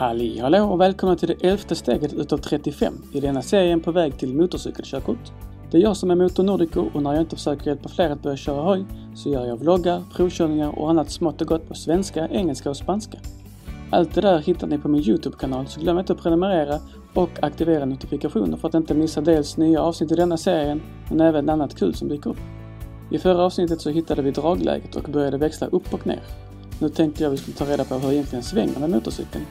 Halli hallå och välkomna till det elfte steget utav 35 i denna serien på väg till motorcykelkörkort. Det är jag som är Motor Nordico och när jag inte försöker hjälpa fler att börja köra hoj så gör jag vloggar, provkörningar och annat smått och gott på svenska, engelska och spanska. Allt det där hittar ni på min Youtube-kanal så glöm inte att prenumerera och aktivera notifikationer för att inte missa dels nya avsnitt i denna serien men även annat kul som dyker upp. I förra avsnittet så hittade vi dragläget och började växla upp och ner. Nu tänkte jag vi skulle ta reda på hur egentligen svänger med motorcykeln.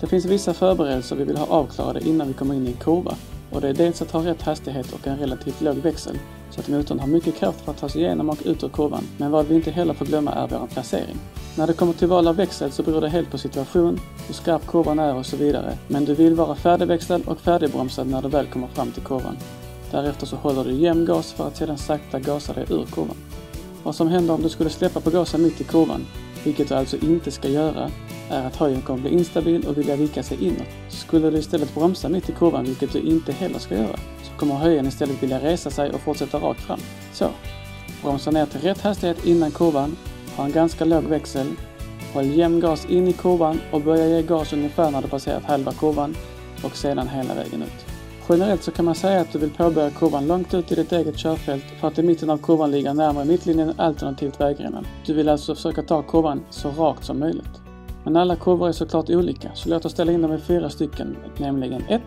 Det finns vissa förberedelser vi vill ha avklarade innan vi kommer in i en kurva och det är dels att ha rätt hastighet och en relativt låg växel så att motorn har mycket kraft för att ta sig igenom och ut ur kurvan. Men vad vi inte heller får glömma är vår placering. När det kommer till val av växel så beror det helt på situation, hur skarp kurvan är och så vidare. Men du vill vara färdigväxlad och färdigbromsad när du väl kommer fram till kurvan. Därefter så håller du jämn gas för att sedan sakta gasa dig ur kurvan. Vad som händer om du skulle släppa på gasen mitt i kurvan, vilket du alltså inte ska göra, är att höjden kommer bli instabil och vilja vika sig inåt. Skulle du istället bromsa mitt i kurvan, vilket du inte heller ska göra, så kommer höjden istället vilja resa sig och fortsätta rakt fram. Så, bromsa ner till rätt hastighet innan kurvan, ha en ganska låg växel, håll jämn gas in i kurvan och börja ge gas ungefär när du passerat halva kurvan och sedan hela vägen ut. Generellt så kan man säga att du vill påbörja kurvan långt ut i ditt eget körfält för att i mitten av kurvan ligga närmare mittlinjen alternativt vägrenen. Du vill alltså försöka ta kurvan så rakt som möjligt. Men alla kurvor är såklart olika, så låt oss ställa in dem i fyra stycken, nämligen 1.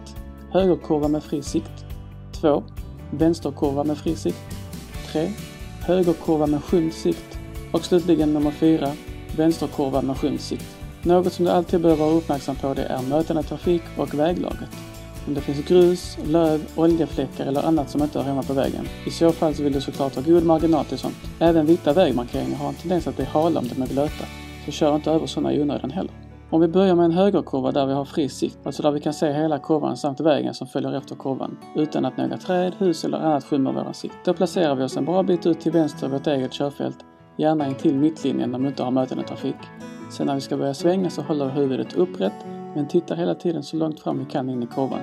Högerkurva med fri sikt. 2. Vänsterkurva med fri sikt. 3. Högerkurva med skymd sikt. Och slutligen nummer 4. Vänsterkurva med skymd sikt. Något som du alltid behöver vara uppmärksam på det är mötande trafik och väglaget. Om det finns grus, löv, oljefläckar eller annat som inte hör hemma på vägen. I så fall så vill du såklart ha god marginal till sånt. Även vita vägmarkeringar har en tendens att bli hala om de är blöta. Så kör inte över sådana i onödan heller. Om vi börjar med en högerkurva där vi har fri sikt, alltså där vi kan se hela kurvan samt vägen som följer efter kurvan, utan att några träd, hus eller annat skymmer vår sikt. Då placerar vi oss en bra bit ut till vänster i vårt eget körfält, gärna intill mittlinjen om vi inte har mötande trafik. Sen när vi ska börja svänga så håller vi huvudet upprätt, men tittar hela tiden så långt fram vi kan in i kurvan.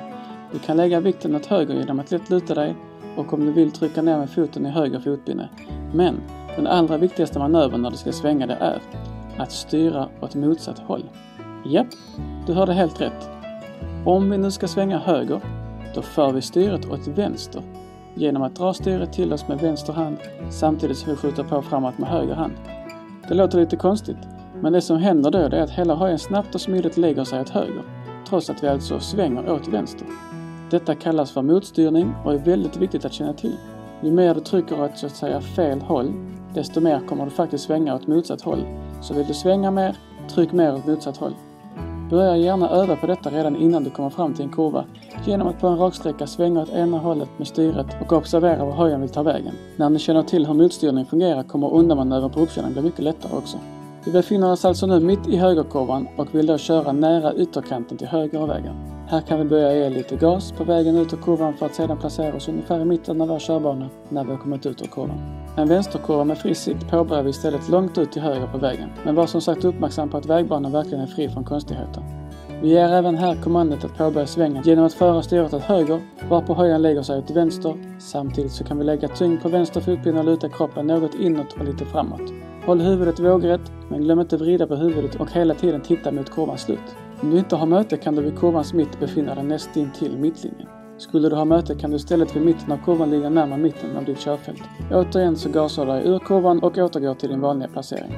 Du kan lägga vikten åt höger genom att lätt luta dig och om du vill trycka ner med foten i höger fotbinne. Men den allra viktigaste manövern när du ska svänga det är att styra åt motsatt håll. Japp, du hörde helt rätt. Om vi nu ska svänga höger, då för vi styret åt vänster genom att dra styret till oss med vänster hand samtidigt som vi skjuter på framåt med höger hand. Det låter lite konstigt, men det som händer då är att hela hojen snabbt och smidigt lägger sig åt höger, trots att vi alltså svänger åt vänster. Detta kallas för motstyrning och är väldigt viktigt att känna till. Ju mer du trycker åt så att säga fel håll, desto mer kommer du faktiskt svänga åt motsatt håll. Så vill du svänga mer, tryck mer åt motsatt håll. Börja gärna öva på detta redan innan du kommer fram till en kurva genom att på en raksträcka svänga åt ena hållet med styret och observera var höjan vill ta vägen. När ni känner till hur motstyrning fungerar kommer undanmanövern på uppkörningen bli mycket lättare också. Vi befinner oss alltså nu mitt i högerkurvan och vill då köra nära ytterkanten till höger av vägen. Här kan vi börja ge lite gas på vägen ut ur kurvan för att sedan placera oss ungefär i mitten av vår körbana när vi har kommit ut ur kurvan. En vänsterkurva med fri sikt påbörjar vi istället långt ut till höger på vägen, men var som sagt uppmärksam på att vägbanan verkligen är fri från konstigheter. Vi ger även här kommandot att påbörja svängen genom att föra styret åt höger, varpå höjan lägger sig åt vänster. Samtidigt så kan vi lägga tyngd på vänster fotpinne och luta kroppen något inåt och lite framåt. Håll huvudet vågrätt, men glöm inte vrida på huvudet och hela tiden titta mot kurvans slut. Om du inte har möte kan du vid kurvans mitt befinna dig nästintill mittlinjen. Skulle du ha möte kan du istället vid mitten av kurvan ligga närmare mitten av ditt körfält. Återigen så gasar du dig ur kurvan och återgår till din vanliga placering.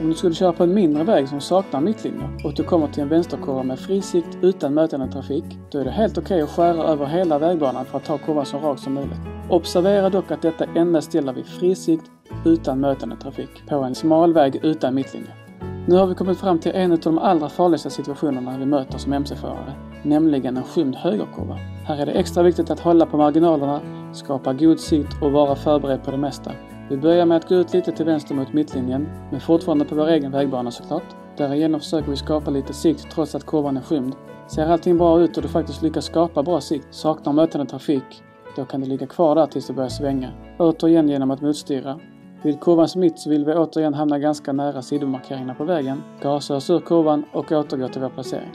Om du skulle köra på en mindre väg som saknar mittlinjer och du kommer till en vänsterkurva med fri sikt utan mötande trafik, då är det helt okej okay att skära över hela vägbanan för att ta kurvan så rakt som möjligt. Observera dock att detta endast gäller vid fri sikt utan mötande trafik på en smal väg utan mittlinje. Nu har vi kommit fram till en av de allra farligaste situationerna vi möter som mc-förare, nämligen en skymd högerkurva. Här är det extra viktigt att hålla på marginalerna, skapa god sikt och vara förberedd på det mesta. Vi börjar med att gå ut lite till vänster mot mittlinjen, men fortfarande på vår egen vägbana såklart. Därigenom försöker vi skapa lite sikt trots att kurvan är skymd. Ser allting bra ut och du faktiskt lyckas skapa bra sikt, saknar mötande trafik, då kan du ligga kvar där tills du börjar svänga. Återigen genom att motstyra. Vid kurvans mitt så vill vi återigen hamna ganska nära sidomarkeringarna på vägen, gasa oss ur kurvan och återgå till vår placering.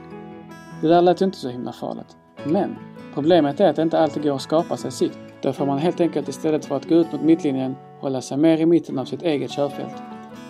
Det där lät ju inte så himla farligt. Men problemet är att det inte alltid går att skapa sig sikt. Då får man helt enkelt istället för att gå ut mot mittlinjen hålla sig mer i mitten av sitt eget körfält.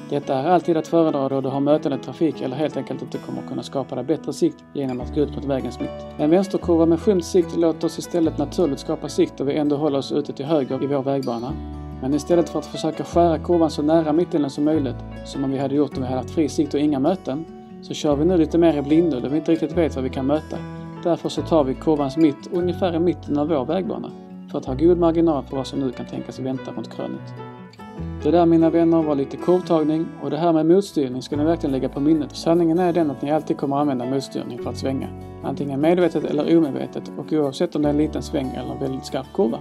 Detta är alltid att föredra då du har mötande trafik eller helt enkelt inte kommer kunna skapa dig bättre sikt genom att gå ut mot vägens mitt. En vänsterkurva med skymd sikt låter oss istället naturligt skapa sikt då vi ändå håller oss ute till höger i vår vägbana. Men istället för att försöka skära kurvan så nära mittdelen som möjligt, som om vi hade gjort om vi hade haft fri sikt och inga möten, så kör vi nu lite mer i blindo då vi inte riktigt vet vad vi kan möta. Därför så tar vi kurvans mitt ungefär i mitten av vår vägbana, för att ha god marginal för vad som nu kan tänkas vänta runt krönet. Det där mina vänner var lite kurvtagning och det här med motstyrning ska ni verkligen lägga på minnet. Sanningen är den att ni alltid kommer använda motstyrning för att svänga. Antingen medvetet eller omedvetet och oavsett om det är en liten sväng eller en väldigt skarp kurva.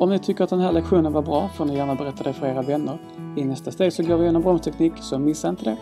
Om ni tycker att den här lektionen var bra får ni gärna berätta det för era vänner. I nästa steg så går vi igenom bromsteknik, så missa inte det.